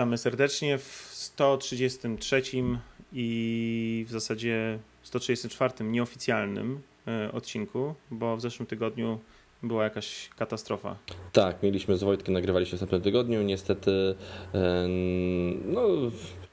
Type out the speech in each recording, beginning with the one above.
Witamy serdecznie w 133 i w zasadzie 134 nieoficjalnym e, odcinku, bo w zeszłym tygodniu była jakaś katastrofa. Tak, mieliśmy z Wojtkiem, nagrywaliśmy w następnym tygodniu. Niestety, no,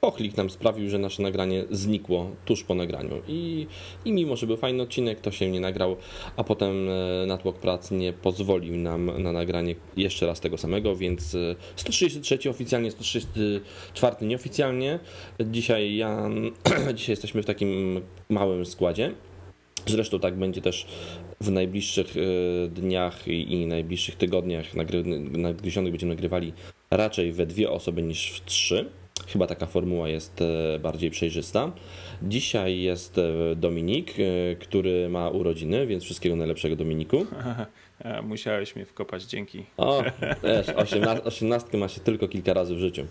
pochlik nam sprawił, że nasze nagranie znikło tuż po nagraniu. I, I mimo, że był fajny odcinek, to się nie nagrał, a potem e, natłok prac nie pozwolił nam na nagranie jeszcze raz tego samego, więc 133 e, oficjalnie, 134 nieoficjalnie. Dzisiaj ja, dzisiaj jesteśmy w takim małym składzie. Zresztą tak będzie też w najbliższych e, dniach i najbliższych tygodniach nagryzionych będziemy nagrywali raczej we dwie osoby niż w trzy. Chyba taka formuła jest e, bardziej przejrzysta. Dzisiaj jest e, Dominik, który ma urodziny, więc wszystkiego najlepszego Dominiku. Musiałeś mnie wkopać, dzięki. O, wiesz, osiemnastkę ma się tylko kilka razy w życiu.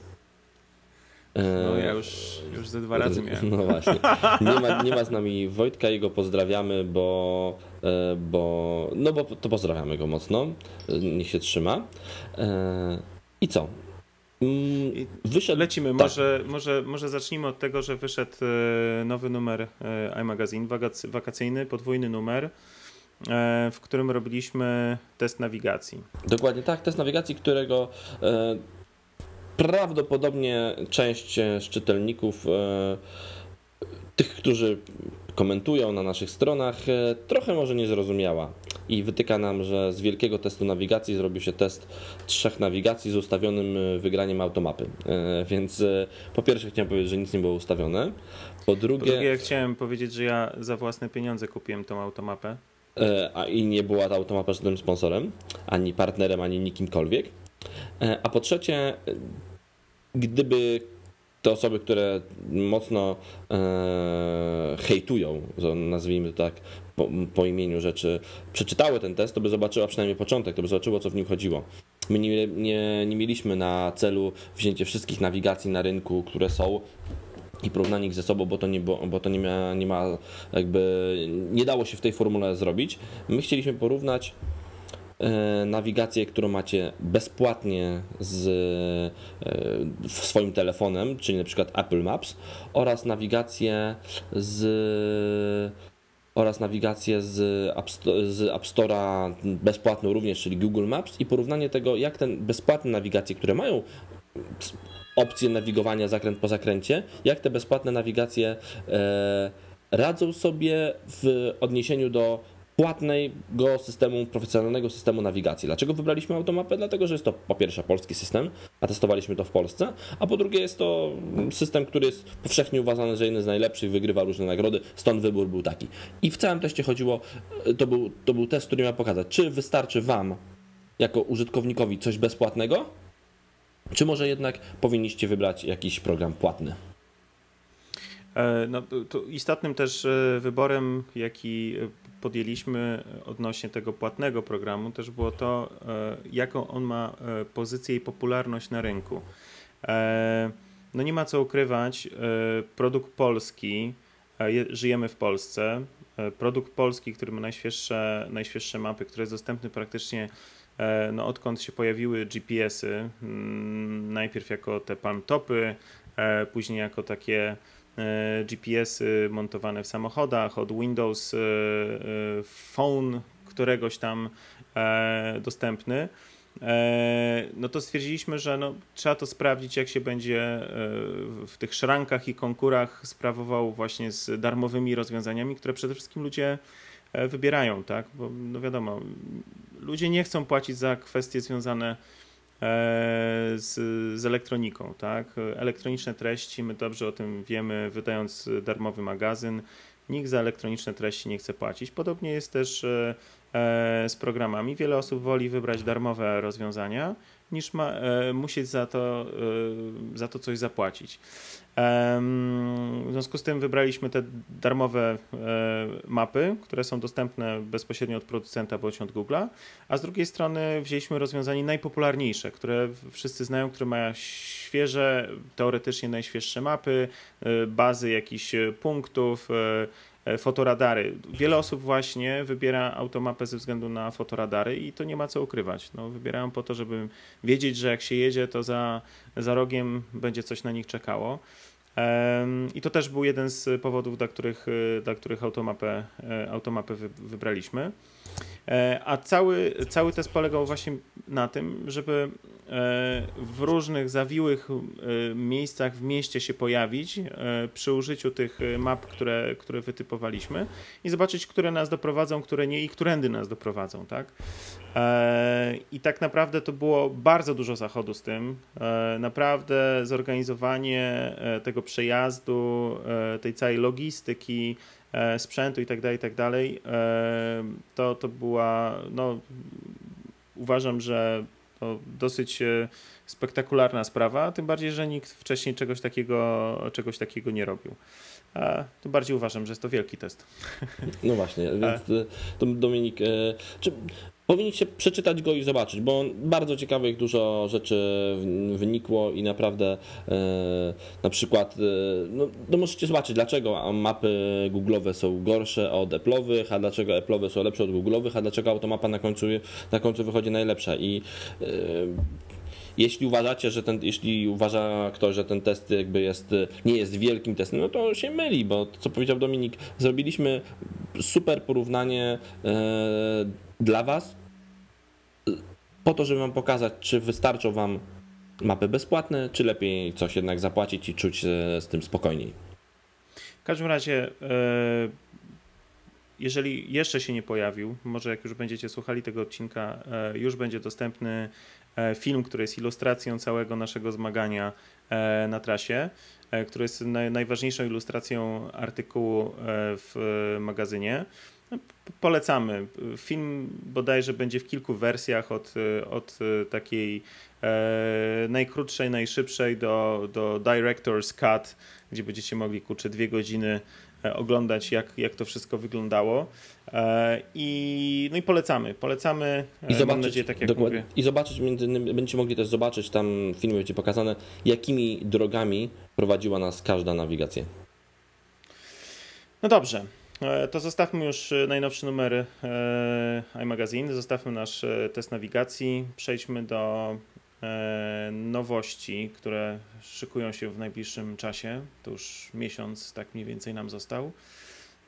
No ja już, już ze dwa razy miałem. No właśnie. Nie ma, nie ma z nami Wojtka, jego pozdrawiamy, bo, e, bo, no bo to pozdrawiamy go mocno. Niech się trzyma. E, I co? Mm, wyszedł, Lecimy. Tak. Może, może, może zacznijmy od tego, że wyszedł e, nowy numer iMagazine, wakacyjny, podwójny numer w którym robiliśmy test nawigacji. Dokładnie tak, test nawigacji, którego prawdopodobnie część e, z czytelników, e, tych, którzy komentują na naszych stronach, e, trochę może nie zrozumiała i wytyka nam, że z wielkiego testu nawigacji zrobił się test trzech nawigacji z ustawionym wygraniem automapy. Więc po pierwsze chciałem powiedzieć, że nic nie było ustawione. Po drugie, po drugie chciałem powiedzieć, że ja za własne pieniądze kupiłem tą automapę. A i nie była ta automapa żadnym sponsorem, ani partnerem, ani nikimkolwiek. A po trzecie, gdyby te osoby, które mocno e, hejtują, nazwijmy to tak po, po, imieniu rzeczy, przeczytały ten test, to by zobaczyła przynajmniej początek, to by zobaczyło, co w nim chodziło. My nie, nie, nie mieliśmy na celu wzięcie wszystkich nawigacji na rynku, które są i porównanie ich ze sobą, bo to nie, bo, bo to nie ma, nie ma jakby, nie dało się w tej formule zrobić. My chcieliśmy porównać nawigację, którą macie bezpłatnie z, e, swoim telefonem, czyli na przykład Apple Maps oraz nawigację z oraz nawigację z App, z App Store'a bezpłatną również, czyli Google Maps i porównanie tego, jak ten bezpłatne nawigacje, które mają opcję nawigowania zakręt po zakręcie, jak te bezpłatne nawigacje e, radzą sobie w odniesieniu do płatnego systemu, profesjonalnego systemu nawigacji. Dlaczego wybraliśmy automapę? Dlatego, że jest to po pierwsze polski system, a testowaliśmy to w Polsce, a po drugie jest to system, który jest powszechnie uważany, że jeden z najlepszych, wygrywa różne nagrody, stąd wybór był taki. I w całym teście chodziło, to był, to był test, który miał pokazać, czy wystarczy Wam jako użytkownikowi coś bezpłatnego, czy może jednak powinniście wybrać jakiś program płatny. E, no, istotnym też e, wyborem, jaki podjęliśmy odnośnie tego płatnego programu, też było to, e, jaką on ma pozycję i popularność na rynku. No nie ma co ukrywać, produkt polski, żyjemy w Polsce, produkt polski, który ma najświeższe, najświeższe mapy, który jest dostępny praktycznie no, odkąd się pojawiły GPS-y, mm, najpierw jako te palm topy, później jako takie E, GPS-y montowane w samochodach, od Windows e, e, Phone któregoś tam dostępny, no to stwierdziliśmy, że no, trzeba to sprawdzić, jak się będzie w tych szrankach i konkurach sprawował właśnie z darmowymi rozwiązaniami, które przede wszystkim ludzie wybierają, tak? Bo no wiadomo, ludzie nie chcą płacić za kwestie związane E, z, z elektroniką. Tak? Elektroniczne treści, my dobrze o tym wiemy, wydając darmowy magazyn, nikt za elektroniczne treści nie chce płacić. Podobnie jest też e, e, z programami. Wiele osób woli wybrać darmowe rozwiązania, niż ma, musieć za to, za to coś zapłacić. W związku z tym wybraliśmy te darmowe e, mapy, które są dostępne bezpośrednio od producenta bądź od Google'a, a z drugiej strony wzięliśmy rozwiązanie najpopularniejsze, które wszyscy znają, które mają świeże, teoretycznie najświeższe mapy, e, bazy jakichś punktów, fotoradary. Wiele osób właśnie wybiera automapę ze względu na fotoradary i to nie ma co ukrywać. No, wybierają po to, żeby wiedzieć, że jak się jedzie, to za, za rogiem będzie coś na nich czekało. I to też był jeden z powodów, dla których, dla których automapę, automapę wybraliśmy. E, a cały, cały test polegał właśnie na tym, żeby e, w różnych zawiłych e, miejscach w mieście się pojawić przy użyciu tych map, które, które wytypowaliśmy i zobaczyć, które nas doprowadzą, które nie i którędy nas doprowadzą. Tak? I tak naprawdę to było bardzo dużo zachodu z tym. Naprawdę zorganizowanie tego przejazdu, tej całej logistyki, sprzętu i tak dalej, i tak dalej, e, to, to była, no, uważam, że to dosyć e, spektakularna sprawa, tym bardziej, że nikt wcześniej czegoś takiego, czegoś takiego nie robił. Tym bardziej uważam, że jest to wielki test. No właśnie, więc Dominik, czy Powinniście przeczytać go i zobaczyć, bo bardzo ciekawych dużo rzeczy wynikło i naprawdę e, na przykład e, no, no, możecie zobaczyć, dlaczego mapy Google'owe są gorsze od Apple'owych, a dlaczego Apple'owe są lepsze od Google'owych, a dlaczego automapa na końcu, na końcu wychodzi najlepsza. I e, jeśli uważacie, że ten, jeśli uważa ktoś, że ten test jakby jest, nie jest wielkim testem, no to się myli, bo to, co powiedział Dominik, zrobiliśmy super porównanie dla Was, po to, żeby Wam pokazać, czy wystarczą Wam mapy bezpłatne, czy lepiej coś jednak zapłacić i czuć się z tym spokojniej. W każdym razie, e, jeżeli jeszcze się nie pojawił, może jak już będziecie słuchali tego odcinka, e, już będzie dostępny e, film, który jest ilustracją całego naszego zmagania na trasie, który jest najważniejszą ilustracją artykułu w magazynie. Polecamy. Film bodajże będzie w kilku wersjach, od, od takiej e, najkrótszej, najszybszej do, do Director's Cut, gdzie będziecie mogli kurczę dwie godziny e, oglądać, jak, jak to wszystko wyglądało. E, I, no i polecamy. Polecamy. I e, zobaczyć, nadzieję, tak jak mówię. I zobaczyć, między innymi, będziecie mogli też zobaczyć, tam w filmie będzie pokazane, jakimi drogami prowadziła nas każda nawigacja. No dobrze. E, to zostawmy już e, najnowszy numer e, iMagazine, zostawmy nasz test nawigacji, przejdźmy do nowości, które szykują się w najbliższym czasie. To już miesiąc tak mniej więcej nam został.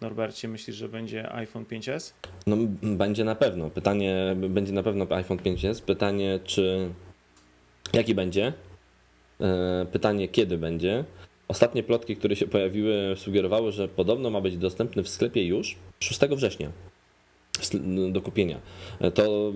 Norbercie, myślisz, że będzie iPhone 5S? No, będzie na pewno. Pytanie, będzie na pewno iPhone 5S. Pytanie, czy jaki będzie? Pytanie, kiedy będzie? Ostatnie plotki, które się pojawiły, sugerowały, że podobno ma być dostępny w sklepie już 6 września do kupienia. To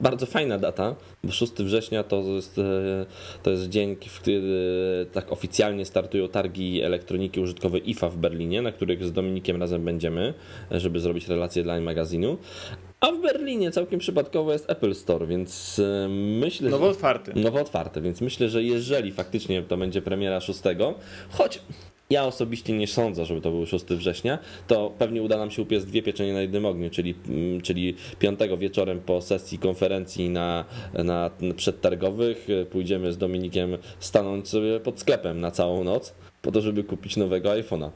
bardzo fajna data, bo 6 września to jest, e, to jest dzień, w który tak oficjalnie startują targi elektroniki użytkowej IFA w Berlinie, na których z Dominikiem razem będziemy, żeby zrobić relację dla magazynu. A w Berlinie całkiem przypadkowo jest Apple Store, więc e, myślę. Nowo otwarty. Nowo otwarty, więc myślę, że jeżeli faktycznie to będzie premiera 6, choć ja osobiście nie sądzę, żeby to był 6 września, to pewnie uda nam się upiec dwie pieczenie na jednym ogniu, czyli, mm, czyli 5 wieczorem po sesji konferencji na, na przedtargowych. Pójdziemy z Dominikiem stanąć sobie pod sklepem na całą noc po to, żeby kupić nowego iPhone'a.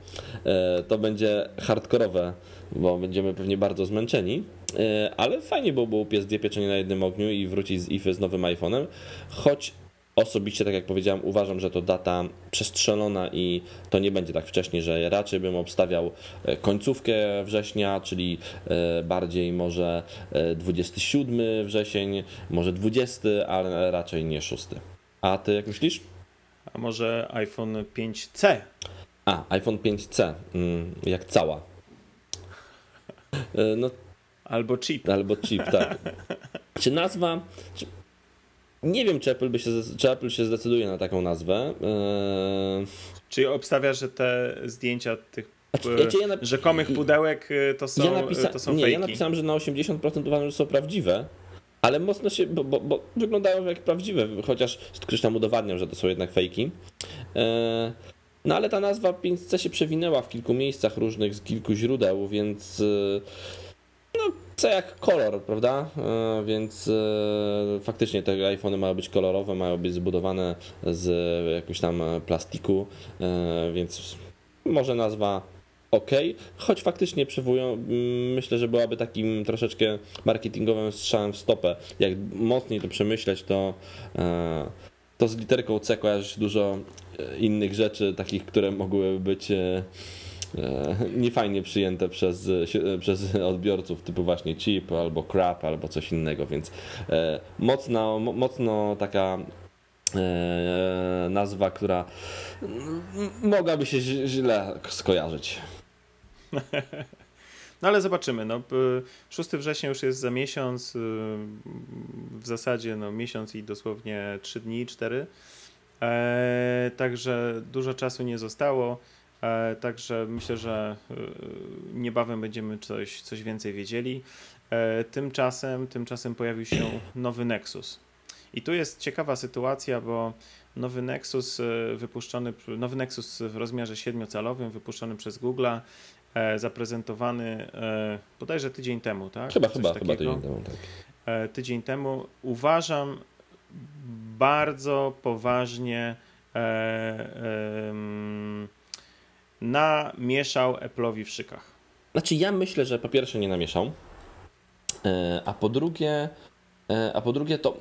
E, to będzie hardkorowe, bo będziemy pewnie bardzo zmęczeni, e, ale fajnie byłoby upiec dwie pieczenie na jednym ogniu i wrócić z IFY z nowym iPhone'em, choć Osobiście, tak jak powiedziałem, uważam, że to data przestrzelona i to nie będzie tak wcześnie, że raczej bym obstawiał e, końcówkę września, czyli bardziej może 27 wrzesień, może 20, ale raczej nie 6. A ty jak myślisz? A może iPhone 5C? A, iPhone 5C, mm, jak cała. E, no, albo chip. Albo chip, tak. czy nazwa. Czy, nie wiem, czy Apple, by się, czy Apple się zdecyduje na taką nazwę. Eee... Czy obstawia, że te zdjęcia tych znaczy, ja rzekomych pudełek e, to są, ja napisa... to są Nie, fejki. ja napisałem, że na 80% uważam, że są prawdziwe ale mocno się, bo, bo, bo, wyglądają jak prawdziwe, chociaż ktoś tam udowadniał, że to są jednak fejki. E, no ale ta nazwa 5C się przewinęła w kilku miejscach różnych, z kilku źródeł, więc e, no C jak kolor, prawda? E, więc faktycznie te iPhony mają być kolorowe, mają być zbudowane z jakiegoś tam plastiku, więc może nazwa ok, choć faktycznie przywołują, myślę, że byłaby takim troszeczkę marketingowym strzałem w stopę. Jak mocniej to przemyśleć, to, e, to z literką C kojarzy się dużo e, innych rzeczy, takich, które mogłyby być e, niefajnie przyjęte przez, przez odbiorców, typu właśnie chip albo crap albo coś innego, więc mocno, mocno taka nazwa, która mogłaby się źle skojarzyć. No ale zobaczymy. No, 6 września już jest za miesiąc, y, w zasadzie no, miesiąc i dosłownie 3 dni, 4. E, także dużo czasu nie zostało. E, także myślę, że y, niebawem będziemy coś, coś więcej wiedzieli. E, tymczasem, tymczasem pojawił się nowy Nexus. I tu jest ciekawa sytuacja, bo nowy Nexus wypuszczony, nowy Nexus w rozmiarze 7-calowym wypuszczony przez Google'a E, zaprezentowany e, bodajże tydzień temu, tak? Chyba, chyba, chyba tydzień temu, tak. E, tydzień temu. Uważam bardzo poważnie namieszał Apple'owi w szykach. Znaczy ja myślę, że po pierwsze nie namieszał, a po drugie, a po drugie to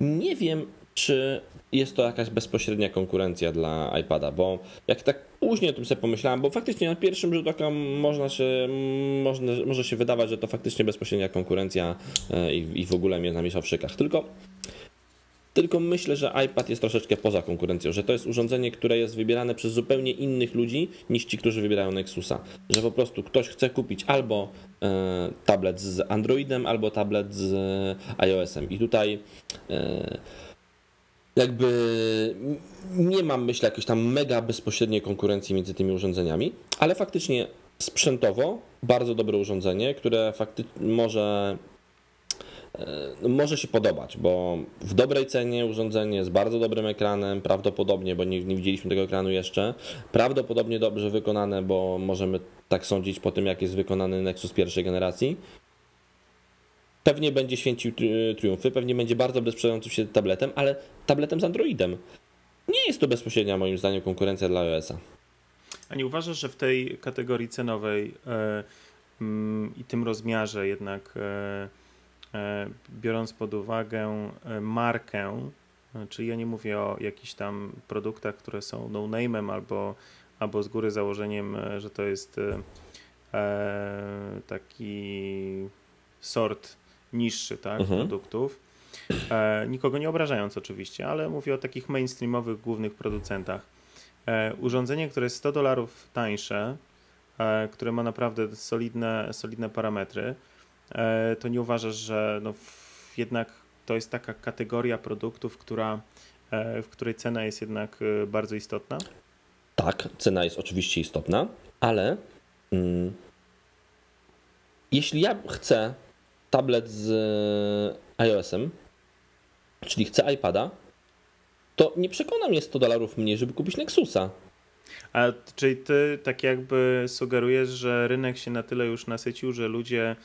nie wiem, czy jest to jakaś bezpośrednia konkurencja dla iPada, bo jak tak później o tym sobie pomyślałem, bo faktycznie na pierwszym rzutu oka można się, można, może się wydawać, że to faktycznie bezpośrednia konkurencja e, i, i w ogóle mnie namieszał w szykach. Tylko tylko myślę, że iPad jest troszeczkę poza konkurencją, że to jest urządzenie, które jest wybierane przez zupełnie innych ludzi niż ci, którzy wybierają Nexusa. Że po prostu ktoś chce kupić albo e, tablet z Androidem, albo tablet z iOS-em. I tutaj e, jakby nie mam, myślę, jakiejś tam mega bezpośredniej konkurencji między tymi urządzeniami, ale faktycznie sprzętowo bardzo dobre urządzenie, które faktycznie może e, może się podobać, bo w dobrej cenie urządzenie z bardzo dobrym ekranem, prawdopodobnie, bo nie, nie, widzieliśmy tego ekranu jeszcze, prawdopodobnie dobrze wykonane, bo możemy tak sądzić po tym, jak jest wykonany Nexus pierwszej generacji pewnie będzie święcił triumfy, pewnie będzie bardzo dobrze sprzedającym się tabletem, ale tabletem z Androidem. Nie jest to bezpośrednia moim zdaniem konkurencja dla iOS-a. A nie uważasz, że w tej kategorii cenowej e, mm, i tym rozmiarze jednak e, biorąc pod uwagę e, markę, e, czyli ja nie mówię o jakichś tam produktach, które są no-name'em albo, albo z góry założeniem, e, że to jest taki sort niższy tak, mhm. produktów. E, nikogo nie obrażając oczywiście, ale mówię o takich mainstreamowych głównych producentach. E, urządzenie, które jest 100 dolarów tańsze, e, które ma naprawdę solidne, solidne parametry, e, to nie uważasz, że no, jednak to jest taka kategoria produktów, która, e, w której cena jest jednak e, bardzo istotna? Tak, cena jest oczywiście istotna, ale mm, jeśli ja chcę tablet z e, iOS-em, czyli chcę iPada, to nie przekona mnie 100 dolarów mniej, żeby kupić Nexusa. A czyli ty tak jakby sugerujesz, że rynek się na tyle już nasycił, że ludzie e,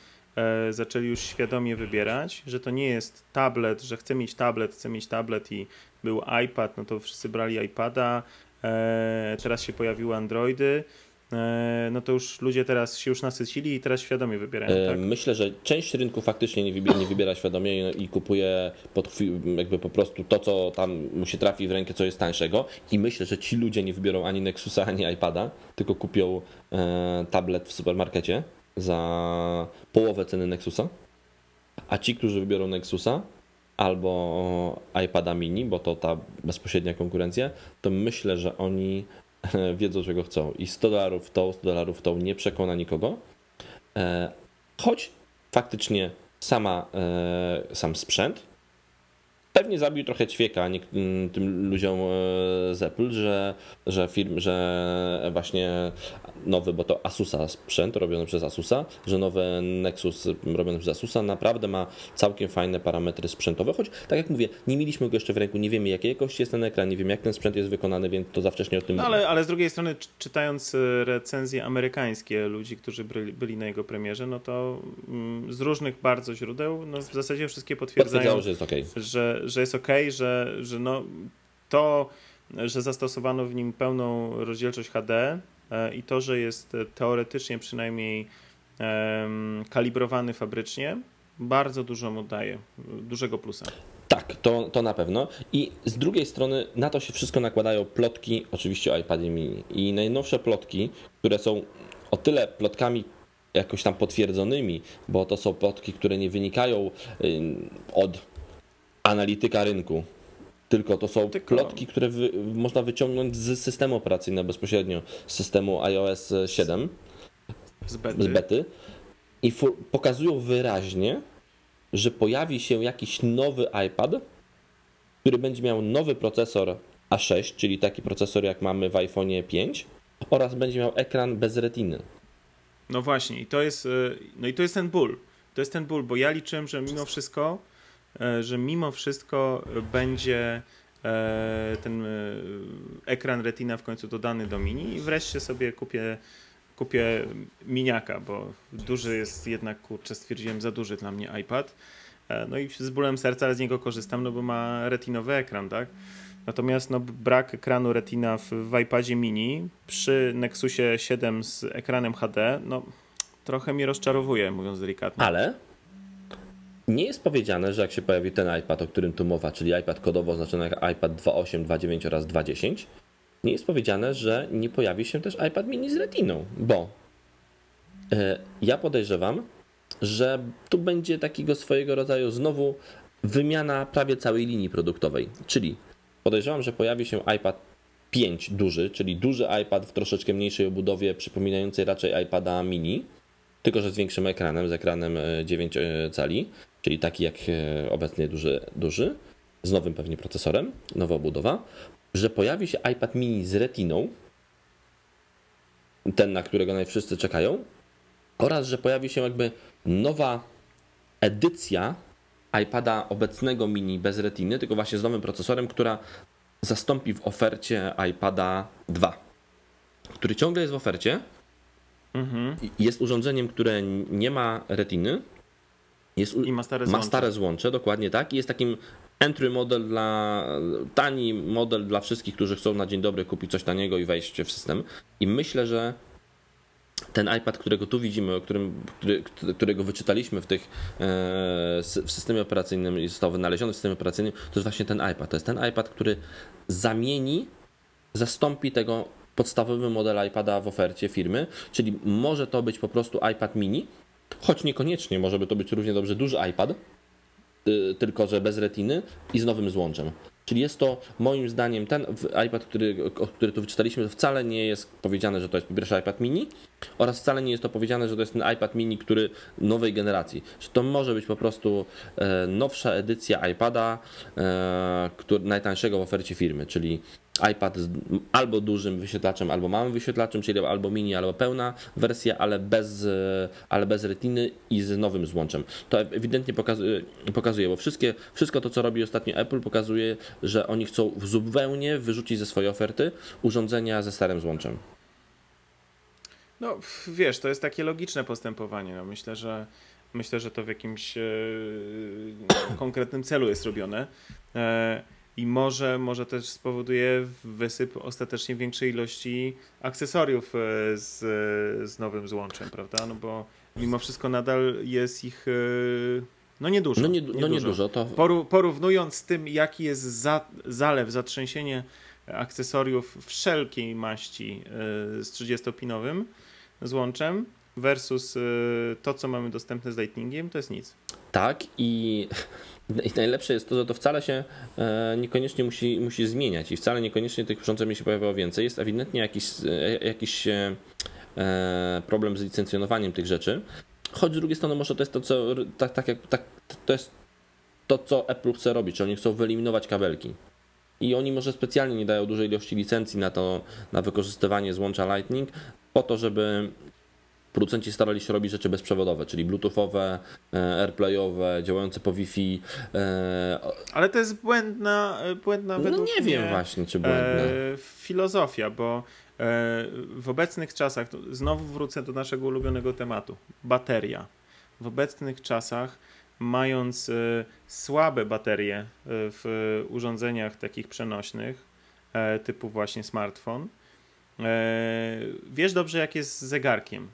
zaczęli już świadomie wybierać, że to nie jest tablet, że chcę mieć tablet, chcę mieć tablet i był iPad, no to wszyscy brali iPada, e, teraz się pojawiły Androidy, E, no to już ludzie teraz się już nasycili i teraz świadomie wybierają. E, tak? Myślę, że część rynku faktycznie nie wybiera, nie wybiera świadomie i kupuje pod, jakby po prostu to, co tam mu się trafi w rękę, co jest tańszego. I myślę, że ci ludzie nie wybiorą ani Nexusa, ani iPada, tylko kupią e, tablet w supermarkecie za połowę ceny Nexusa. A ci, którzy wybiorą Nexusa, albo iPada mini, bo to ta bezpośrednia konkurencja, to myślę, że oni wiedzą, czego chcą. I 100 dolarów tą, 100 dolarów tą nie przekona nikogo. E, choć faktycznie sama, e, sam sprzęt pewnie zabił trochę ćwieka tym ludziom e, z Apple, że, że firm, że właśnie nowy, bo to Asusa sprzęt robiony przez Asusa, że nowy Nexus robiony przez Asusa naprawdę ma całkiem fajne parametry sprzętowe, choć tak jak mówię, nie mieliśmy go jeszcze w ręku, nie wiemy jakiej jakości jest ten ekran, nie wiemy jak ten sprzęt jest wykonany, więc to za wcześnie o tym no, ale, ale z drugiej strony czytając e, recenzje amerykańskie ludzi, którzy byli, byli na jego premierze, no to mm, z różnych bardzo źródeł, no w zasadzie wszystkie potwierdzają, że jest okay. że że, jest ok, że, że no, to, że zastosowano w nim pełną rozdzielczość HD, i to, że jest teoretycznie przynajmniej kalibrowany fabrycznie, bardzo dużo mu daje, dużego plusa. Tak, to, to na pewno. I z drugiej strony na to się wszystko nakładają plotki, oczywiście o iPadzie mini. I najnowsze plotki, które są o tyle plotkami jakoś tam potwierdzonymi, bo to są plotki, które nie wynikają od analityka rynku, tylko to są tylko... plotki, które wy, można wyciągnąć z systemu operacyjnego bezpośrednio, z systemu iOS 7, z bety, z bety i pokazują wyraźnie, że pojawi się jakiś nowy iPad, który będzie miał nowy procesor A6, czyli taki procesor jak mamy w iPhone 5 oraz będzie miał ekran bez retiny. No właśnie, i to jest, y, no i to jest ten ból. To jest ten ból, bo ja liczyłem, że mimo wszystko, że mimo wszystko będzie e, ten e, ekran Retina w końcu dodany do mini i wreszcie sobie kupię, kupię miniaka, bo duży jest jednak, kurczę, stwierdziłem, za duży dla mnie iPad. No i z bólem serca z niego korzystam, no bo ma retinowy ekran, tak? Natomiast no, brak ekranu Retina w, w iPadzie mini przy Nexusie 7 z ekranem HD, no trochę mnie rozczarowuje, mówiąc delikatnie. Ale nie jest powiedziane, że jak się pojawi ten iPad, o którym tu mowa, czyli iPad kodowo oznaczony jak iPad 2.8, 2.9 oraz 2.10, nie jest powiedziane, że nie pojawi się też iPad mini z retiną, bo yy, ja podejrzewam, że tu będzie takiego swojego rodzaju znowu wymiana prawie całej linii produktowej, czyli podejrzewam, że pojawi się iPad 5 duży, czyli duży iPad w troszeczkę mniejszej obudowie, przypominającej raczej iPada mini, tylko że z większym ekranem, z ekranem 9 e, e, cali, czyli taki jak e, obecnie duży, duży, z nowym pewnie procesorem, nowa obudowa, że pojawi się iPad mini z retiną, ten, na którego najwszyscy czekają, oraz że pojawi się jakby nowa edycja iPada obecnego mini bez retiny, tylko właśnie z nowym procesorem, która zastąpi w ofercie iPada 2, który ciągle jest w ofercie. Mhm. Jest urządzeniem, które nie ma retiny. Jest, I ma stare, ma stare złącze, dokładnie tak. I jest takim entry model dla, tani model dla wszystkich, którzy chcą na dzień dobry kupić coś taniego i wejść w system. I myślę, że ten iPad, którego tu widzimy, o którym, który, którego wyczytaliśmy w, tych, e, w systemie operacyjnym i został wynaleziony w systemie operacyjnym, to jest właśnie ten iPad. To jest ten iPad, który zamieni, zastąpi tego podstawowy model iPada w ofercie firmy, czyli może to być po prostu iPad mini, choć niekoniecznie może by to być równie dobrze duży iPad, y, tylko że bez retiny i z nowym złączem. Czyli jest to moim zdaniem ten iPad, który, który tu wyczytaliśmy, wcale nie jest powiedziane, że to jest po pierwsze iPad mini oraz wcale nie jest to powiedziane, że to jest ten iPad mini, który nowej generacji. Że to może być po prostu e, nowsza edycja iPada, e, który, najtańszego w ofercie firmy, czyli iPad z albo dużym wyświetlaczem, albo małym wyświetlaczem, czyli albo mini, albo pełna wersja, ale bez, e, ale bez retiny i z nowym złączem. To ewidentnie pokazuje, pokazuje, bo wszystkie, wszystko to, co robi ostatnio Apple, pokazuje, że oni chcą zupełnie wyrzucić ze swojej oferty urządzenia ze starym złączem. No, wiesz, to jest takie logiczne postępowanie. No, myślę, że myślę, że to w jakimś e, konkretnym celu jest robione. E, i może, może też spowoduje wysyp ostatecznie większej ilości akcesoriów e, z, z nowym złączem, prawda? No bo mimo wszystko nadal jest ich e, no niedużo. No, nie, no niedużo. To... Porównując z tym, jaki jest za, zalew, zatrzęsienie akcesoriów wszelkiej maści e, z 30-pinowym złączem versus to, co mamy dostępne z Lightningiem, to jest nic. Tak i i najlepsze jest to, że to wcale się e, niekoniecznie musi, musi zmieniać i wcale niekoniecznie tych urządzeń się pojawiało więcej. Jest ewidentnie jakiś, e, jakiś e, problem z licencjonowaniem tych rzeczy. Choć z drugiej strony może to jest to, co tak, tak jak tak, to jest to, co Apple chce robić, czy oni chcą wyeliminować kabelki. I oni może specjalnie nie dają dużej ilości licencji na to, na wykorzystywanie złącza Lightning, po to, żeby producenci starali się robić rzeczy bezprzewodowe, czyli bluetoothowe, e, airplayowe, działające po Wi-Fi. E, Ale to jest błędna, e, błędna no według nie wiem właśnie, czy błędna. filozofia, bo w obecnych czasach, znowu wrócę do naszego ulubionego tematu, bateria. W obecnych czasach, mając słabe baterie w urządzeniach takich przenośnych, typu właśnie smartfon, wiesz dobrze, jak jest z zegarkiem.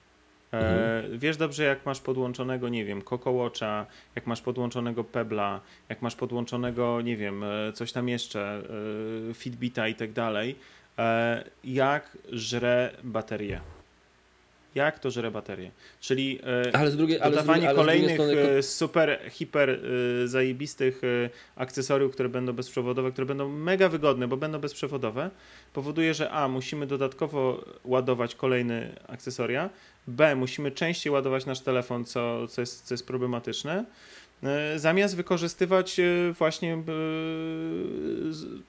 Mhm. Wiesz dobrze, jak masz podłączonego, nie wiem, Watcha, jak masz podłączonego Pebla, jak masz podłączonego, nie wiem, coś tam jeszcze, Fitbita i tak dalej, jak żre baterię jak to żre baterię. Czyli e, ale z drugiej, ale dodawanie z drugiej, ale kolejnych strony... E, super, hiper e, zajebistych akcesoriów, które będą bezprzewodowe, które będą mega wygodne, bo będą bezprzewodowe, powoduje, że A, musimy dodatkowo ładować kolejne akcesoria, B, musimy częściej ładować nasz telefon, co, co, jest, co jest problematyczne, E, zamiast wykorzystywać e, właśnie e,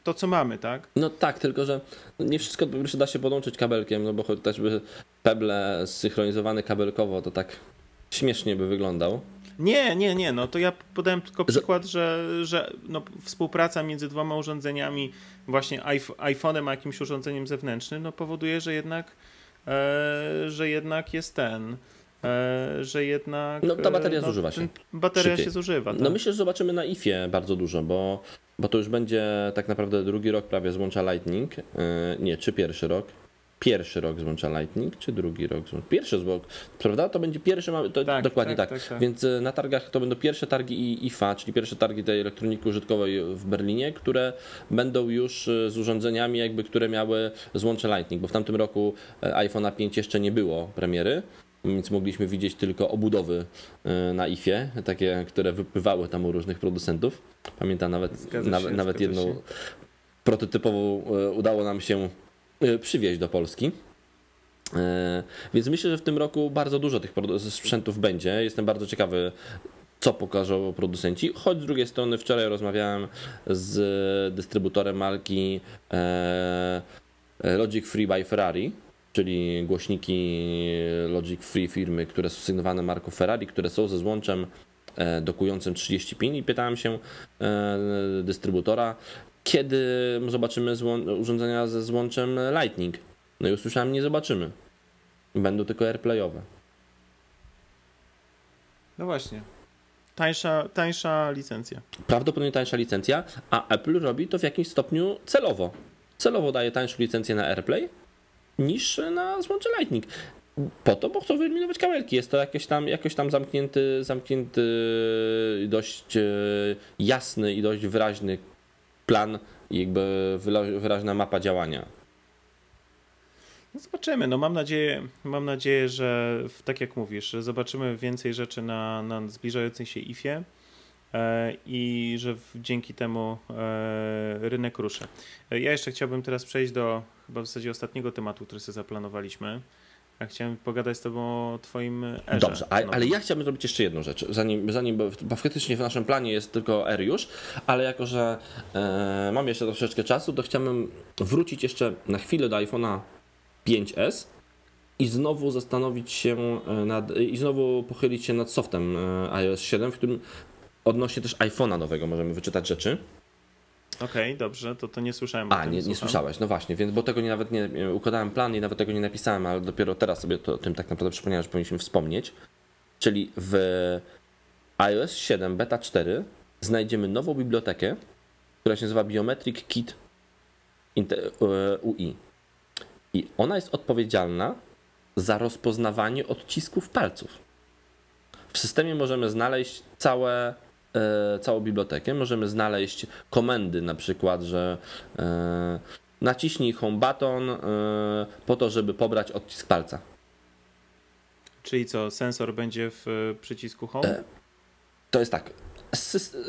to, co mamy, tak? No tak, tylko że nie wszystko da się podłączyć kabelkiem, no bo chociażby Pebble zsynchronizowany kabelkowo to tak śmiesznie by wyglądał. Nie, nie, nie, no to ja podałem tylko przykład, że, że no, współpraca między dwoma urządzeniami, właśnie iPhone'em a jakimś urządzeniem zewnętrznym, no powoduje, że jednak, że jednak jest ten, E, że jednak. No ta bateria no, zużywa się. Bateria szybciej. się zużywa. No, tak. No myślę, że zobaczymy na IFie bardzo dużo, bo, bo to już będzie tak naprawdę drugi rok prawie złącza Lightning. E, nie, czy pierwszy rok? Pierwszy rok złącza Lightning, czy drugi rok złącza? Pierwszy złącz, prawda? To będzie pierwszy, to tak, dokładnie tak, tak. tak, Więc e, na targach to będą pierwsze targi IFA, czyli pierwsze targi tej elektroniki użytkowej w Berlinie, które będą już z urządzeniami, jakby, które miały złącze Lightning, bo w tamtym roku iPhone'a 5 jeszcze nie było premiery więc mogliśmy widzieć tylko obudowy e, na IFie, takie, które wypływały tam u różnych producentów. Pamiętam nawet, nawet, nawet jedną się. prototypową e, udało nam się e, przywieźć do Polski. Więc myślę, że w tym roku bardzo dużo tych sprzętów będzie. Jestem bardzo ciekawy, co pokażą producenci. Choć z drugiej strony wczoraj rozmawiałem z dystrybutorem marki Logic Free by Ferrari, czyli głośniki Logic Free firmy, które są sygnowane marką Ferrari, które są ze złączem e, dokującym 30 pin i pytałem się e, dystrybutora, kiedy zobaczymy urządzenia ze złączem Lightning. No i usłyszałem, nie zobaczymy. Będą tylko AirPlayowe. No właśnie. Tańsza, tańsza licencja. Prawdopodobnie tańsza licencja, a Apple robi to w jakimś stopniu celowo. Celowo daje tańszą licencję na AirPlay, niż na złącze Lightning. Po to, bo chcą wyeliminować kabelki. Jest to jakiś tam, jakoś tam zamknięty, zamknięty, dość e, jasny i dość wyraźny plan, jakby wyraźna mapa działania. No zobaczymy. No mam nadzieję, mam nadzieję, że tak jak mówisz, zobaczymy więcej rzeczy na, na zbliżającej się IFie. E, i że dzięki temu e, rynek ruszy. E, ja jeszcze chciałbym teraz przejść do chyba w zasadzie ostatniego tematu, który sobie zaplanowaliśmy. Ja chciałem pogadać z tobą o twoim Erze. Dobrze, a, ale ja chciałbym zrobić jeszcze jedną rzecz, zanim, zanim bo faktycznie w naszym planie jest tylko R już, ale jako, że e, mam jeszcze troszeczkę czasu, to chciałbym wrócić jeszcze na chwilę do iPhone'a 5S i znowu zastanowić się nad, i znowu pochylić się nad softem iOS 7, w którym odnośnie też iPhone'a nowego możemy wyczytać rzeczy. Okej, okay, dobrze, to to nie słyszałem. A, nie, nie słyszałeś, no właśnie, więc bo tego nie nawet nie układałem plan i nawet tego nie napisałem, ale dopiero teraz sobie to, o tym tak naprawdę przypomniałem, że powinniśmy wspomnieć. Czyli w iOS 7 Beta 4 znajdziemy nową bibliotekę, która się nazywa Biometric Kit UI. I ona jest odpowiedzialna za rozpoznawanie odcisków palców. W systemie możemy znaleźć całe E, całą bibliotekę. Możemy znaleźć komendy, na przykład, że e, naciśnij home button e, po to, żeby pobrać odcisk palca. Czyli co, sensor będzie w przycisku home? To jest tak.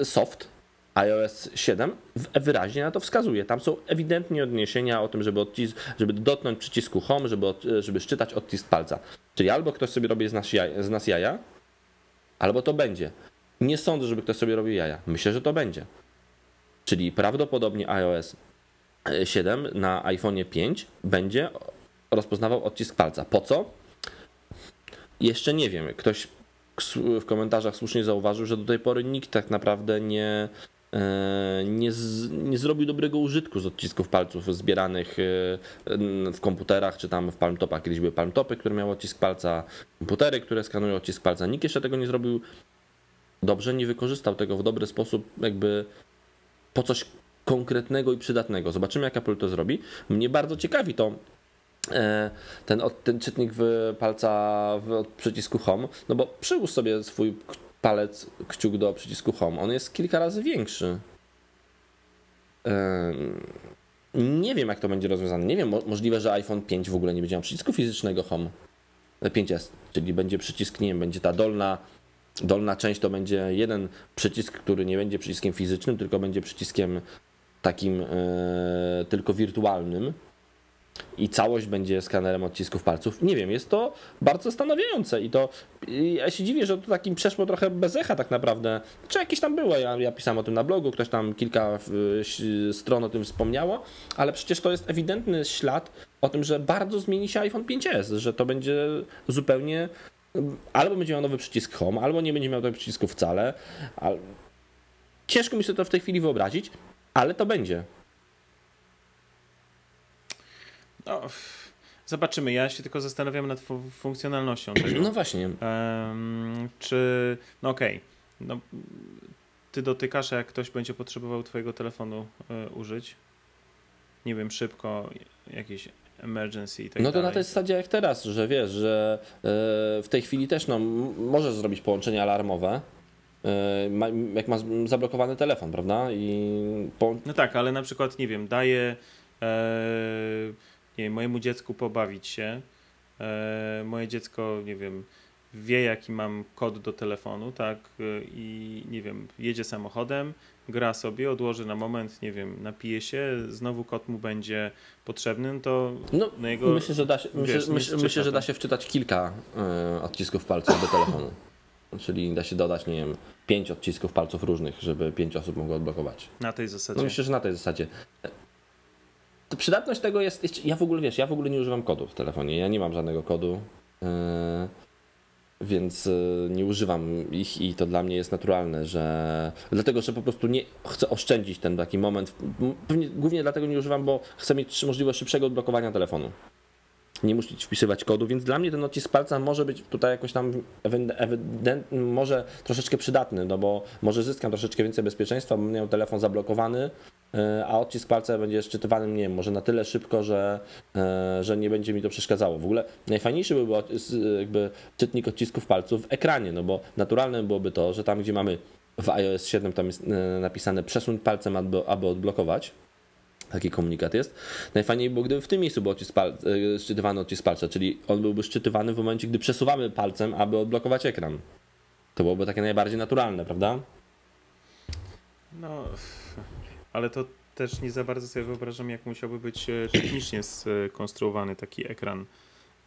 Soft iOS 7 wyraźnie na to wskazuje. Tam są ewidentnie odniesienia o tym, żeby, odcis żeby dotknąć przycisku home, żeby, żeby szczytać odcisk palca. Czyli albo ktoś sobie robi z nas, jaja, z nas jaja, albo to będzie. Nie sądzę, żeby ktoś sobie robił jaja. Myślę, że to będzie. Czyli prawdopodobnie iOS 7 na iPhone 5 będzie rozpoznawał odcisk palca. Po co? Jeszcze nie wiem. Ktoś w komentarzach słusznie zauważył, że do tej pory nikt tak naprawdę nie, e, nie, z, nie zrobił dobrego użytku z odcisków palców zbieranych e, w komputerach czy tam w palmtopach. Kiedyś były palmtopy, które miały odcisk palca, komputery, które skanują odcisk palca. Nikt jeszcze tego nie zrobił dobrze, nie wykorzystał tego w dobry sposób, jakby po coś konkretnego i przydatnego. Zobaczymy, jak Apple to zrobi. Mnie bardzo ciekawi to, ten, ten czytnik w palca w przycisku Home, no bo przyłóż sobie swój palec, kciuk do przycisku Home. On jest kilka razy większy. Nie wiem, jak to będzie rozwiązane. Nie wiem, możliwe, że iPhone 5 w ogóle nie będzie miał przycisku fizycznego Home. 5S, czyli będzie przycisk, nie wiem, będzie ta dolna, dolna część to będzie jeden przycisk, który nie będzie przyciskiem fizycznym, tylko będzie przyciskiem takim e, tylko wirtualnym i całość będzie skanerem odcisków palców. Nie wiem, jest to bardzo zastanawiające i to ja się dziwię, że to takim przeszło trochę bez echa tak naprawdę. Czy jakieś tam było, ja, ja pisałem o tym na blogu, ktoś tam kilka stron o tym wspomniało, ale przecież to jest ewidentny ślad o tym, że bardzo zmieni się iPhone 5s, że to będzie zupełnie albo będzie miał nowy przycisk Home, albo nie będzie miał tego przycisku wcale. Ciężko mi sobie to w tej chwili wyobrazić, ale to będzie. No, zobaczymy. Ja się tylko zastanawiam nad funkcjonalnością tego. No właśnie. Um, czy, no okej, okay. no, ty dotykasz, jak ktoś będzie potrzebował twojego telefonu y, użyć, nie wiem, szybko, jakieś emergency i tak No to dalej. na tej zasadzie jak teraz, że wiesz, że y, w tej chwili też no, możesz zrobić połączenie alarmowe, y, jak masz zablokowany telefon, prawda? I po... No tak, ale na przykład, nie wiem, daje e, nie wiem, mojemu dziecku pobawić się. E, moje dziecko, nie wiem, wie jaki mam kod do telefonu, tak, i nie wiem, jedzie samochodem, gra sobie, odłoży na moment, nie wiem, napije się, znowu kod mu będzie potrzebny, no to no, na jego, myślę, że da się, wiesz, myślę, myślę, że da się wczytać kilka y, odcisków palców do telefonu. Czyli da się dodać, nie wiem, pięć odcisków palców różnych, żeby pięć osób mogło odblokować. Na tej zasadzie. No myślę, że na tej zasadzie to przydatność tego jest, ja w ogóle wiesz, ja w ogóle nie używam kodu w telefonie, ja nie mam żadnego kodu, yy, więc yy, nie używam ich i to dla mnie jest naturalne, że dlatego, że po prostu nie chcę oszczędzić ten taki moment, głównie dlatego nie używam, bo chcę mieć możliwość szybszego odblokowania telefonu. Nie musieć wpisywać kodu, więc dla mnie ten odcisk palca może być tutaj jakoś tam ewidentny, może troszeczkę przydatny, no bo może zyskam troszeczkę więcej bezpieczeństwa, bo miał telefon zablokowany, a odcisk palca będzie szczytywany, nie wiem, może na tyle szybko, że, e, że nie będzie mi to przeszkadzało. W ogóle najfajniejszy byłby jakby czytnik odcisków palców w ekranie, no bo naturalne byłoby to, że tam, gdzie mamy w iOS 7 tam jest e, napisane przesuń palcem, aby, aby odblokować, taki komunikat jest. Najfajniej było, gdyby w tym miejscu był odcisk palca, szczytywany odcisk palca, czyli on byłby szczytywany w momencie, gdy przesuwamy palcem, aby odblokować ekran. To byłoby takie najbardziej naturalne, prawda? No, ale to też nie za bardzo sobie wyobrażam, jak musiałby być e, technicznie skonstruowany taki ekran,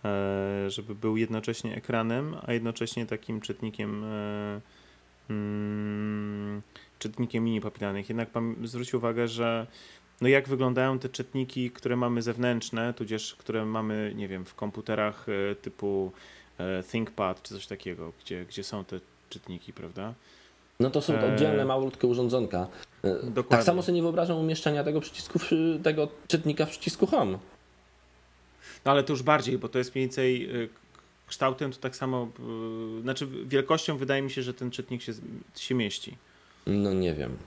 e, żeby był jednocześnie ekranem, a jednocześnie takim czytnikiem e, mm, czytnikiem linii papilarnych. Jednak pan zwróć uwagę, że no jak wyglądają te czytniki, które mamy zewnętrzne, tudzież które mamy, nie wiem, w komputerach typu ThinkPad czy coś takiego, gdzie, gdzie są te czytniki, prawda? No to są oddzielne malutkie urządzonka. E, Dokładnie. Tak samo sobie nie wyobrażam umieszczania tego przycisku, tego czytnika w przycisku Home. No ale to już bardziej, bo to jest mniej więcej e, kształtem to tak samo, e, znaczy wielkością wydaje mi się, że ten czytnik się, się mieści. No nie wiem.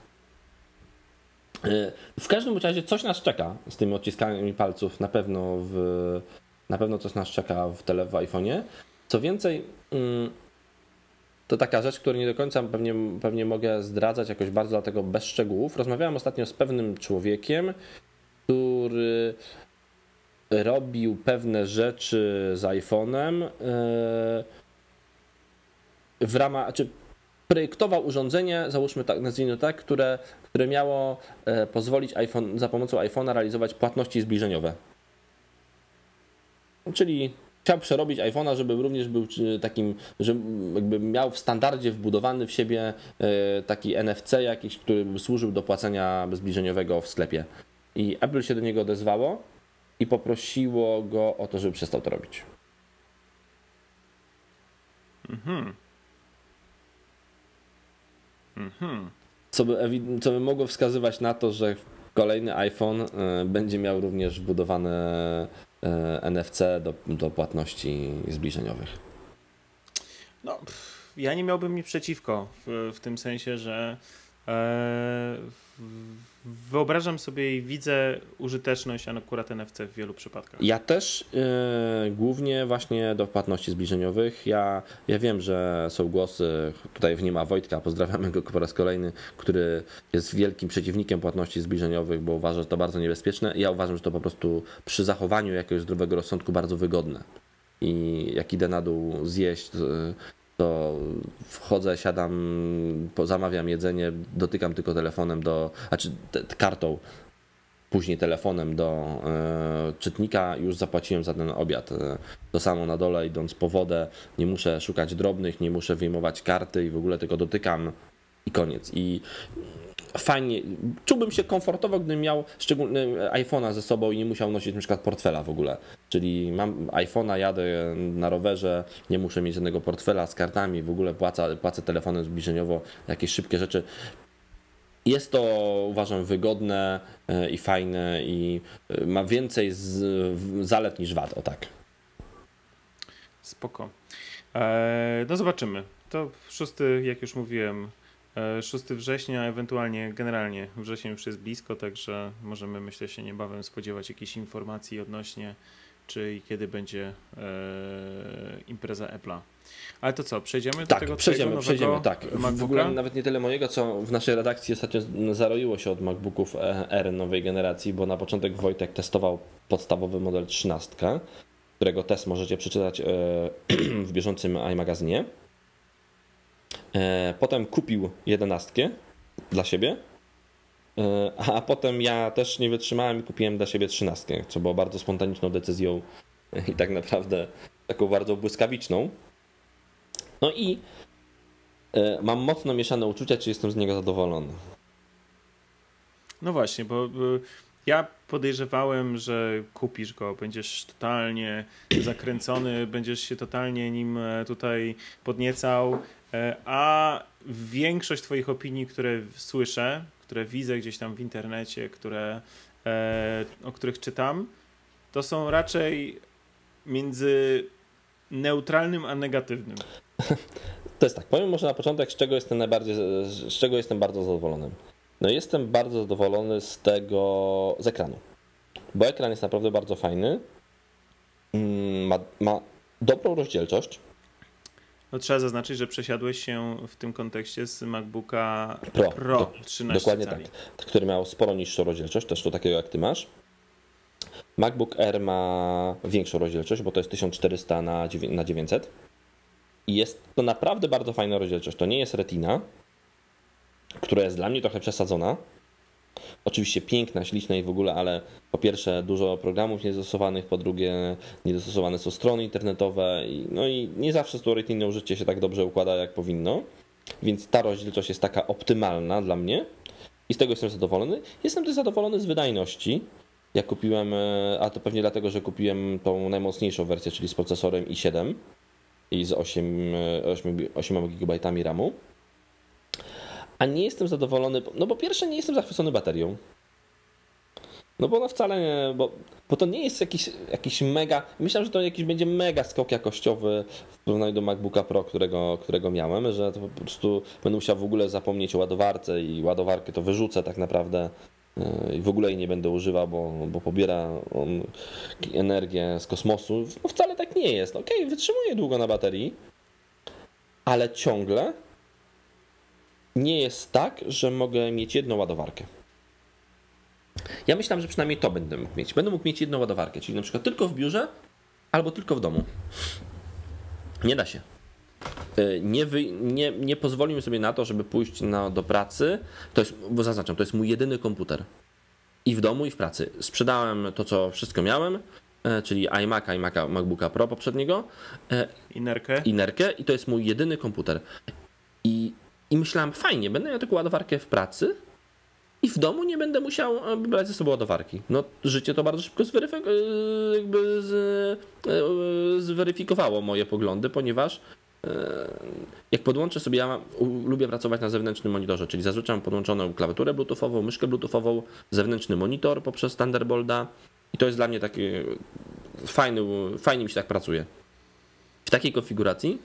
W każdym razie coś nas czeka z tymi odciskami palców, na pewno w, na pewno coś nas czeka w tele w iPhone'ie. Co więcej, mm, to taka rzecz, której nie do końca pewnie, pewnie mogę zdradzać jakoś bardzo, dlatego bez szczegółów. Rozmawiałem ostatnio z pewnym człowiekiem, który robił pewne rzeczy z iPhone'em e, w ramach, czy projektował urządzenie, załóżmy tak, nazwijmy tak, które, które miało e, pozwolić iPhone, za pomocą iPhone'a realizować płatności zbliżeniowe. Czyli chciał przerobić iPhone'a, żeby również był takim, że jakby miał w standardzie wbudowany w siebie e, taki NFC jakiś, który by służył do płacenia zbliżeniowego w sklepie. I Apple się do niego odezwało i poprosiło go o to, żeby przestał to robić. Mhm. Mhm. Co by, co by mogło wskazywać na to, że kolejny iPhone e, będzie miał również wbudowane NFC do, do płatności zbliżeniowych? No, ja nie miałbym nic przeciwko w, w tym sensie, że E, wyobrażam sobie i widzę użyteczność akurat NFC w wielu przypadkach. Ja też yy, głównie właśnie do płatności zbliżeniowych. Ja, ja wiem, że są głosy, tutaj w nie ma Wojtka, pozdrawiamy go po raz kolejny, który jest wielkim przeciwnikiem płatności zbliżeniowych, bo uważa, że to bardzo niebezpieczne. Ja uważam, że to po prostu przy zachowaniu jakiegoś zdrowego rozsądku bardzo wygodne. I jak idę na dół zjeść, to wchodzę, siadam, zamawiam jedzenie, dotykam tylko telefonem do, znaczy kartą, później telefonem do e, czytnika, już zapłaciłem za ten obiad. E, to samo na dole, idąc po wodę, nie muszę szukać drobnych, nie muszę wyjmować karty i w ogóle tylko dotykam i koniec. I fajnie, czułbym się komfortowo, gdybym miał szczególny iPhone'a ze sobą i nie musiał nosić na przykład portfela w ogóle. Czyli mam iPhone'a, jadę na rowerze, nie muszę mieć żadnego portfela z kartami, w ogóle płacę, płacę telefonem zbliżeniowo, jakieś szybkie rzeczy. Jest to uważam wygodne e, i fajne i e, ma więcej z, zalet niż wad, o tak. Spoko. Eee, no zobaczymy. To szósty, jak już mówiłem, 6 e, września, ewentualnie generalnie wrzesień już jest blisko, także możemy myślę się niebawem spodziewać jakichś informacji odnośnie czy i kiedy będzie e, impreza Apple'a. Ale to co, przejdziemy tak, do tego przejdziemy, przejdziemy, tak. MacBooka? W ogóle nawet nie tyle mojego, co w naszej redakcji ostatnio zaroiło się od MacBooków e, R nowej generacji, bo na początek Wojtek testował podstawowy model 13, którego test możecie przeczytać e, w bieżącym iMagazynie. E, potem kupił jedenastkę dla siebie, e, a potem ja też nie wytrzymałem i kupiłem dla siebie trzynastkę, co było bardzo spontaniczną decyzją i tak naprawdę taką bardzo błyskawiczną. No i e, mam mocno mieszane uczucia, czy jestem z niego zadowolony. No właśnie, bo ja podejrzewałem, że kupisz go, będziesz totalnie zakręcony, będziesz się totalnie nim tutaj podniecał, E, a większość Twoich opinii, które słyszę, które widzę gdzieś tam w internecie, które, e, o których czytam, to są raczej między neutralnym a negatywnym. To jest tak, powiem może na początek, z czego jestem najbardziej, z czego jestem bardzo zadowolony. No jestem bardzo zadowolony z tego, z ekranu, bo ekran jest naprawdę bardzo fajny, mm, ma, ma dobrą rozdzielczość, no, trzeba zaznaczyć, że przesiadłeś się w tym kontekście z MacBooka Pro, Pro do, 13 Dokładnie cali. tak, który miał sporo niższą rozdzielczość, też to takiego jak ty masz. MacBook Air ma większą rozdzielczość, bo to jest 1400 na 900 i jest to naprawdę bardzo fajna rozdzielczość. To nie jest Retina, która jest dla mnie trochę przesadzona, Oczywiście piękna, śliczna i w ogóle, ale po pierwsze dużo programów niedostosowanych, po drugie niedostosowane są strony internetowe, no i nie zawsze retiną życie się tak dobrze układa, jak powinno. Więc ta rozdzielczość jest taka optymalna dla mnie i z tego jestem zadowolony. Jestem też zadowolony z wydajności. Ja kupiłem, e, a to pewnie dlatego, że kupiłem tą najmocniejszą wersję, czyli z procesorem i7 i z 8, 8, 8 GB RAMu a nie jestem zadowolony, no bo pierwsze nie jestem zachwycony baterią. No bo no wcale nie, bo, bo to nie jest jakiś, jakiś mega, myślałem, że to jakiś będzie mega skok jakościowy w porównaniu do MacBooka Pro, którego, którego miałem, że to po prostu będę musiał w ogóle zapomnieć o ładowarce i ładowarkę to wyrzucę tak naprawdę e, i w ogóle jej nie będę używał, bo, bo pobiera on energię z kosmosu. No wcale tak nie jest. Okej, okay, wytrzymuje długo na baterii, ale ciągle nie jest tak, że mogę mieć jedną ładowarkę. Ja myślałem, że przynajmniej to będę mógł mieć. Będę mógł mieć jedną ładowarkę, czyli na przykład tylko w biurze albo tylko w domu. Nie da się. E, nie, wy, nie, nie pozwolimy sobie na to, żeby pójść na, do pracy. To jest, bo zaznaczam, to jest mój jedyny komputer. I w domu, i w pracy. Sprzedałem to, co wszystko miałem, e, czyli iMac, iMac, MacBooka Pro poprzedniego. E, Inerkę. Inerkę i to jest mój jedyny komputer. I i myślałem, fajnie, będę miał taką ładowarkę w pracy i w domu nie będę musiał e, brać ze sobą ładowarki. No, życie to bardzo szybko e, jakby z, e, zweryfikowało moje poglądy, ponieważ jak podłączę sobie, ja lubię pracować na zewnętrznym monitorze, czyli zazwyczaj mam podłączoną klawiaturę bluetoothową, myszkę bluetoothową, zewnętrzny monitor poprzez Thunderbolta i to jest dla mnie taki fajny, fajnie mi się tak pracuje. W takiej konfiguracji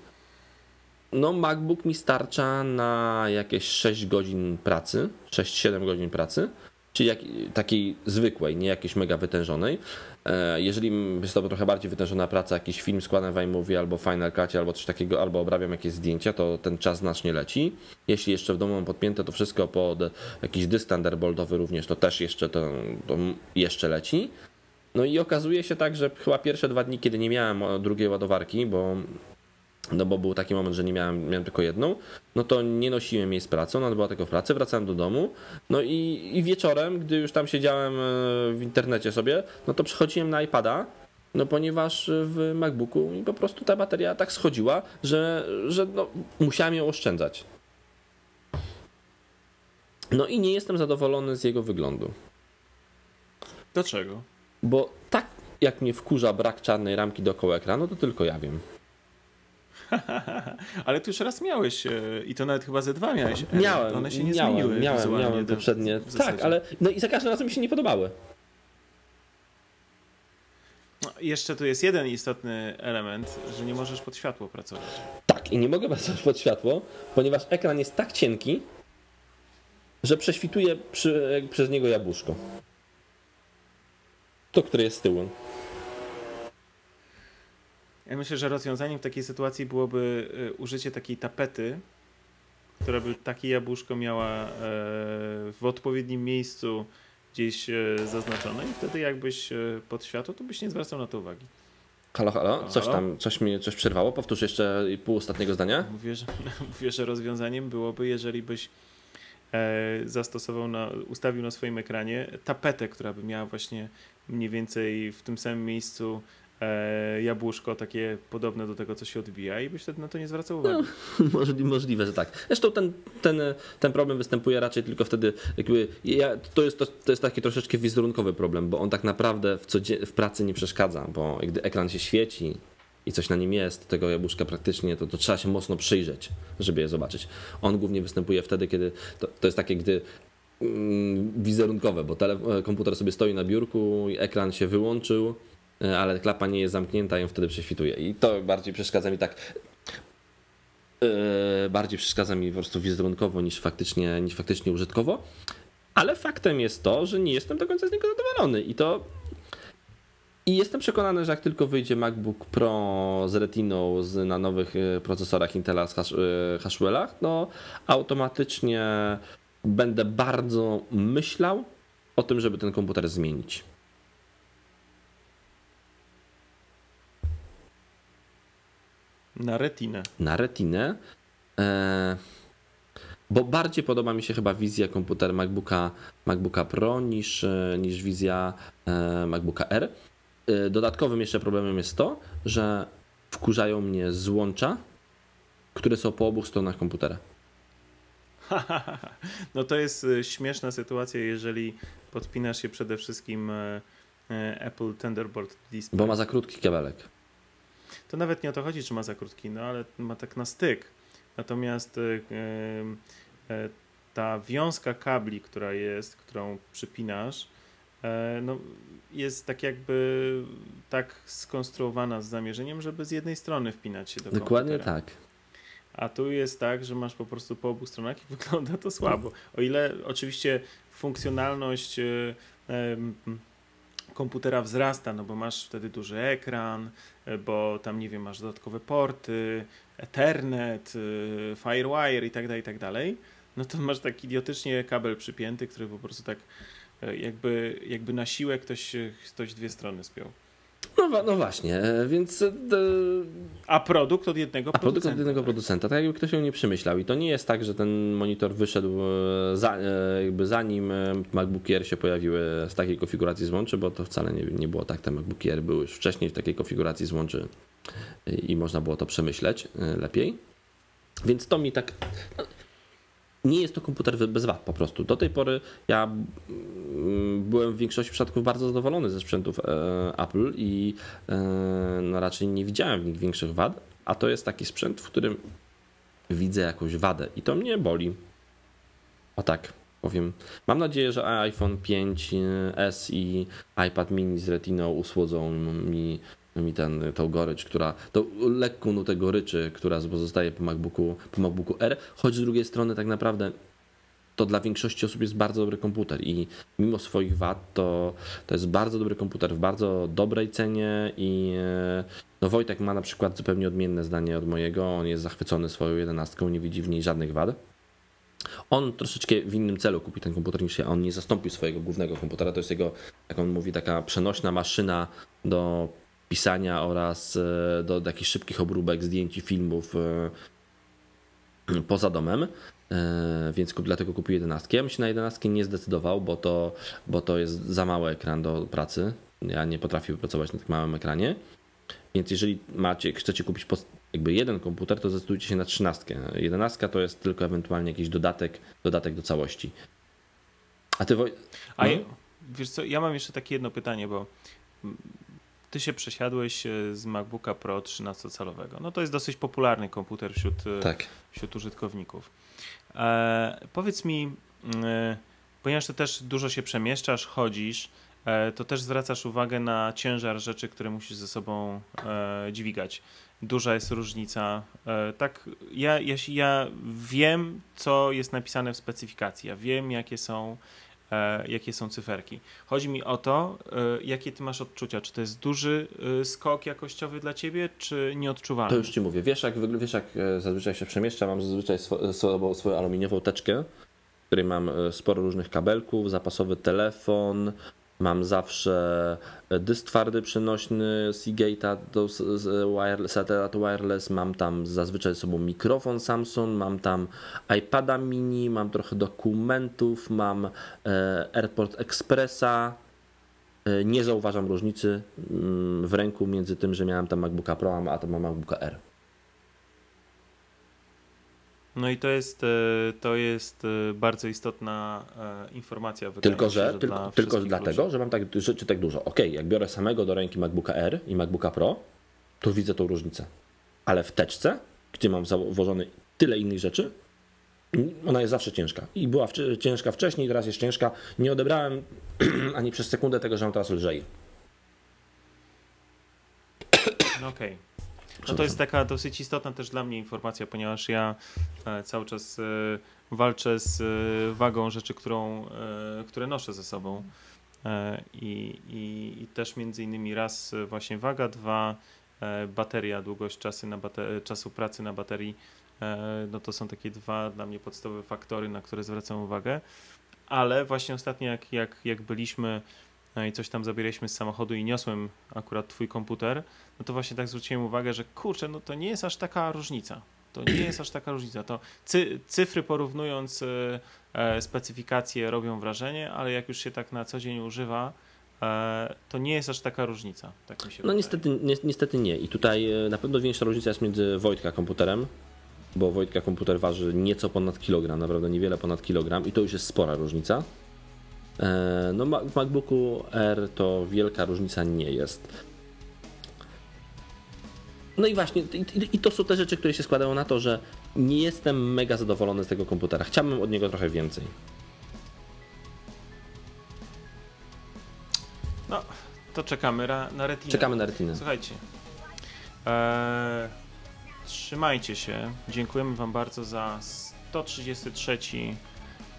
no MacBook mi starcza na jakieś 6 godzin pracy, 6-7 godzin pracy, czyli jak, takiej zwykłej, nie jakiejś mega wytężonej. E, jeżeli jest to trochę bardziej wytężona praca, jakiś film składam w iMovie albo Final Cut albo coś takiego, albo obrabiam jakieś zdjęcia, to ten czas znacznie leci. Jeśli jeszcze w domu mam podpięte to wszystko pod jakiś dysk Thunderboltowy również, to też jeszcze to, to jeszcze leci. No i okazuje się tak, że chyba pierwsze dwa dni, kiedy nie miałem drugiej ładowarki, bo no bo był taki moment, że nie miałem, miałem tylko jedną, no to nie nosiłem jej z pracy, ona była tylko w pracy, wracałem do domu, no i, i wieczorem, gdy już tam siedziałem e, w internecie sobie, no to przechodziłem na iPada, no ponieważ w MacBooku mi po prostu ta bateria tak schodziła, że, że no, musiałem ją oszczędzać. No i nie jestem zadowolony z jego wyglądu. Dlaczego? Bo tak jak mnie wkurza brak czarnej ramki dookoła ekranu, to tylko ja wiem. Ale tu już raz miałeś e, i to nawet chyba ze dwa miałeś. Miałem. One się nie miałem, zmieniły. Miałem, miałem poprzednie. Tak, ale no i za każdym razem mi się nie podobały. No, jeszcze tu jest jeden istotny element, że nie możesz pod światło pracować. Tak, i nie mogę pracować pod światło, ponieważ ekran jest tak cienki, że prześwituje przy, przez niego jabłuszko. To, które jest z tyłu. Ja myślę, że rozwiązaniem w takiej sytuacji byłoby e, użycie takiej tapety, która by takie jabłuszko miała e, w odpowiednim miejscu gdzieś e, zaznaczone i wtedy jakbyś pod światło, to byś nie zwracał na to uwagi. Halo, halo, coś tam, coś mi coś przerwało? Powtórz jeszcze pół ostatniego zdania. Mówię, że, mówię, że rozwiązaniem byłoby, jeżeli byś zastosował, na, ustawił na swoim ekranie tapetę, która by miała właśnie mniej więcej w tym samym miejscu jabłuszko takie podobne do tego, co się odbija i byś wtedy na to nie zwracał uwagi. No, możliwe, że tak. Zresztą ten, ten, ten problem występuje raczej tylko wtedy, jakby ja, to, jest, to, to jest taki troszeczkę wizerunkowy problem, bo on tak naprawdę w, w pracy nie przeszkadza, bo gdy ekran się świeci i coś na nim jest, tego jabłuszka praktycznie, to, to trzeba się mocno przyjrzeć, żeby je zobaczyć. On głównie występuje wtedy, kiedy to, to jest takie, gdy mm, wizerunkowe, bo komputer sobie stoi na biurku i ekran się wyłączył, E, ale klapa nie jest zamknięta i ją wtedy prześwituje. I to bardziej przeszkadza mi tak. Yy, bardziej przeszkadza mi po prostu wizerunkowo niż faktycznie, niż faktycznie użytkowo. Ale faktem jest to, że nie jestem do końca z niego zadowolony i to. I jestem przekonany, że jak tylko wyjdzie MacBook Pro z Retiną z, na nowych e, procesorach Intela z Haswellach, no automatycznie będę bardzo myślał o tym, żeby ten komputer zmienić. Na retinę. Na retinę. E, bo bardziej podoba mi się chyba wizja komputera MacBooka, MacBooka Pro niż, e, niż wizja e, MacBooka R. Dodatkowym jeszcze problemem jest to, że wkurzają mnie złącza, które są po obu stronach komputera. No to jest śmieszna sytuacja, jeżeli podpinasz się przede wszystkim Apple Thunderbolt Display. Bo ma za krótki kabelek to nawet nie o to chodzi, czy ma za krótki, no ale ma tak na styk. Natomiast y, y, ta wiązka kabli, która jest, którą przypinasz, no, jest tak jakby tak skonstruowana z zamierzeniem, żeby z jednej strony wpinać się do Dokładnie komputera. tak. A tu jest tak, że masz po prostu po obu stronach i wygląda to słabo. O ile oczywiście funkcjonalność y, komputera wzrasta, no bo masz wtedy duży ekran, e, bo tam, nie wiem, masz dodatkowe porty, Ethernet, e, Firewire i tak dalej, i tak dalej, no to masz tak idiotycznie kabel przypięty, który po prostu tak e, jakby, jakby na siłę ktoś, ktoś dwie strony spiął. No, no właśnie, e, więc. E, a produkt od jednego a producenta. produkt od jednego producenta, tak jakby ktoś ją nie przemyślał. I to nie jest tak, że ten monitor wyszedł e, za, jakby zanim MacBook Air się pojawiły z takiej konfiguracji złączy, bo to wcale nie, nie było tak. Te MacBook Air były już wcześniej w takiej konfiguracji złączy i można było to przemyśleć lepiej. Więc to mi tak nie jest to komputer bez wad po prostu. Do tej pory ja mm, byłem w większości przypadków bardzo zadowolony ze sprzętów e, Apple i e, no raczej nie widziałem w nich większych wad, a to jest taki sprzęt, w którym widzę jakąś wadę i to mnie boli. O tak powiem. Mam nadzieję, że iPhone 5S i iPad mini z Retiną usłodzą mi mi ten, tą gorycz, która, tą lekką nutę goryczy, która pozostaje po MacBooku, po MacBooku R, choć z drugiej strony tak naprawdę to dla większości osób jest bardzo dobry komputer i mimo swoich wad to, to jest bardzo dobry komputer w bardzo dobrej cenie i e, no Wojtek ma na przykład zupełnie odmienne zdanie od mojego, on jest zachwycony swoją jedenastką, nie widzi w niej żadnych wad. On troszeczkę w innym celu kupi ten komputer niż ja. On nie zastąpił swojego głównego komputera. To jest jego, jak on mówi, taka przenośna maszyna do pisania oraz e, do, do jakichś szybkich obróbek, zdjęć i filmów e, poza domem. E, więc dlatego kupił 11. Ja bym się na 11 nie zdecydował, bo to, bo to jest za mały ekran do pracy. Ja nie potrafię pracować na tak małym ekranie. Więc jeżeli macie, chcecie kupić jakby jeden komputer, to zdecydujcie się na 13. 11 to jest tylko ewentualnie jakiś dodatek, dodatek do całości. A ty Woj... A ja, wiesz co, ja mam jeszcze takie jedno pytanie, bo ty się przesiadłeś e, z MacBooka Pro 13-calowego. No to jest dosyć popularny komputer wśród, e, tak. wśród użytkowników. E, powiedz mi, e, ponieważ ty też dużo się przemieszczasz, chodzisz, e, to też zwracasz uwagę na ciężar rzeczy, które musisz ze sobą e, dźwigać. Duża jest różnica. tak, ja, ja, ja wiem, co jest napisane w specyfikacji. Ja wiem, jakie są jakie są cyferki. Chodzi mi o to, e, jakie ty masz odczucia. Czy to jest duży e, skok jakościowy dla ciebie, czy nieodczuwalny? To już ci mówię. Wiesz, jak, wiesz, jak zazwyczaj się przemieszczam, mam zazwyczaj swoją, swoją aluminiową teczkę, w której mam sporo różnych kabelków, zapasowy telefon, Mam zawsze dysk twardy przenośny Seagate'a do wireless, Satellite Wireless, mam tam zazwyczaj ze sobą mikrofon Samsung, mam tam iPada mini, mam trochę dokumentów, mam e, Airport Expressa. E, nie zauważam różnicy mm, w ręku między tym, że miałem tam MacBooka Pro, a tam mam MacBooka R. No i to jest, e, to jest e, bardzo istotna e, informacja. Tylko, że, że tylko, tylko dlatego, ludzi. że mam tak rzeczy tak dużo. Ok, jak biorę samego do ręki MacBooka R i MacBooka Pro, to widzę tą różnicę. Ale w teczce, gdzie mam założony tyle innych rzeczy, ona jest zawsze ciężka. I była ciężka wcześniej, teraz jest ciężka. Nie odebrałem ani przez sekundę tego, że mam teraz lżej. No okej. Okay. No to jest taka dosyć istotna też dla mnie informacja, ponieważ ja e, cały czas e, walczę z e, wagą rzeczy, którą, które noszę ze sobą. I, i, i też między innymi raz właśnie waga, dwa bateria, długość czasu, na bater- czasu pracy na baterii, no to są takie dwa dla mnie podstawowe faktory, na które zwracam uwagę. Ale właśnie ostatnio jak, jak, jak byliśmy i coś tam zabieraliśmy z samochodu i niosłem akurat twój komputer, no to właśnie tak zwróciłem uwagę, że kurczę, no to nie jest aż taka różnica. To nie jest aż taka różnica. To cy, cyfry porównując e, e, specyfikacje robią wrażenie, ale jak już się tak na co dzień używa, e, to nie jest aż taka różnica. Tak mi się no niestety, ni niestety nie. I tutaj e, na pewno większa różnica jest między Wojtka komputerem, bo Wojtka komputer waży nieco ponad kilogram, naprawdę niewiele ponad kilogram i to już jest spora różnica. E, no w MacBooku R to wielka różnica nie jest. No i właśnie, i to są te rzeczy, które się składają na to, że nie jestem mega zadowolony z tego komputera. Chciałbym od niego trochę więcej. No, to czekamy na retinę. Czekamy na retinę. Słuchajcie. Ee, trzymajcie się. Dziękujemy Wam bardzo za 133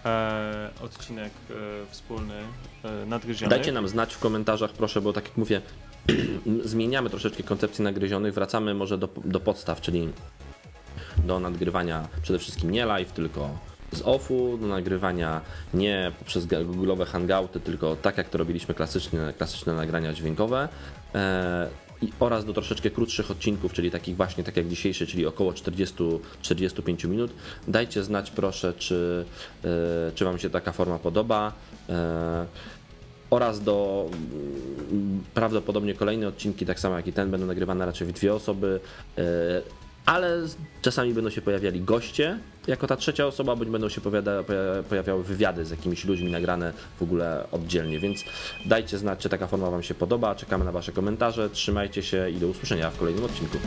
e, odcinek e, wspólny e. Dajcie nam znać w komentarzach, proszę, bo tak jak mówię, zmieniamy troszeczkę koncepcję nagryzionych, wracamy może do, do podstaw, czyli do nadgrywania przede wszystkim nie live, tylko z offu, do nagrywania nie poprzez google'owe hangouty, tylko tak jak to robiliśmy klasyczne, klasyczne nagrania dźwiękowe. E, i, oraz do troszeczkę krótszych odcinków, czyli takich właśnie tak jak dzisiejszy, czyli około 40-45 minut. Dajcie znać proszę, czy, e, czy Wam się taka forma podoba e, oraz do mm, prawdopodobnie kolejne odcinki, tak samo jak i ten, będą nagrywane raczej w dwie osoby ale czasami będą się pojawiali goście jako ta trzecia osoba, bądź będą się pojawiały wywiady z jakimiś ludźmi nagrane w ogóle oddzielnie, więc dajcie znać, czy taka forma Wam się podoba, czekamy na Wasze komentarze, trzymajcie się i do usłyszenia w kolejnym odcinku.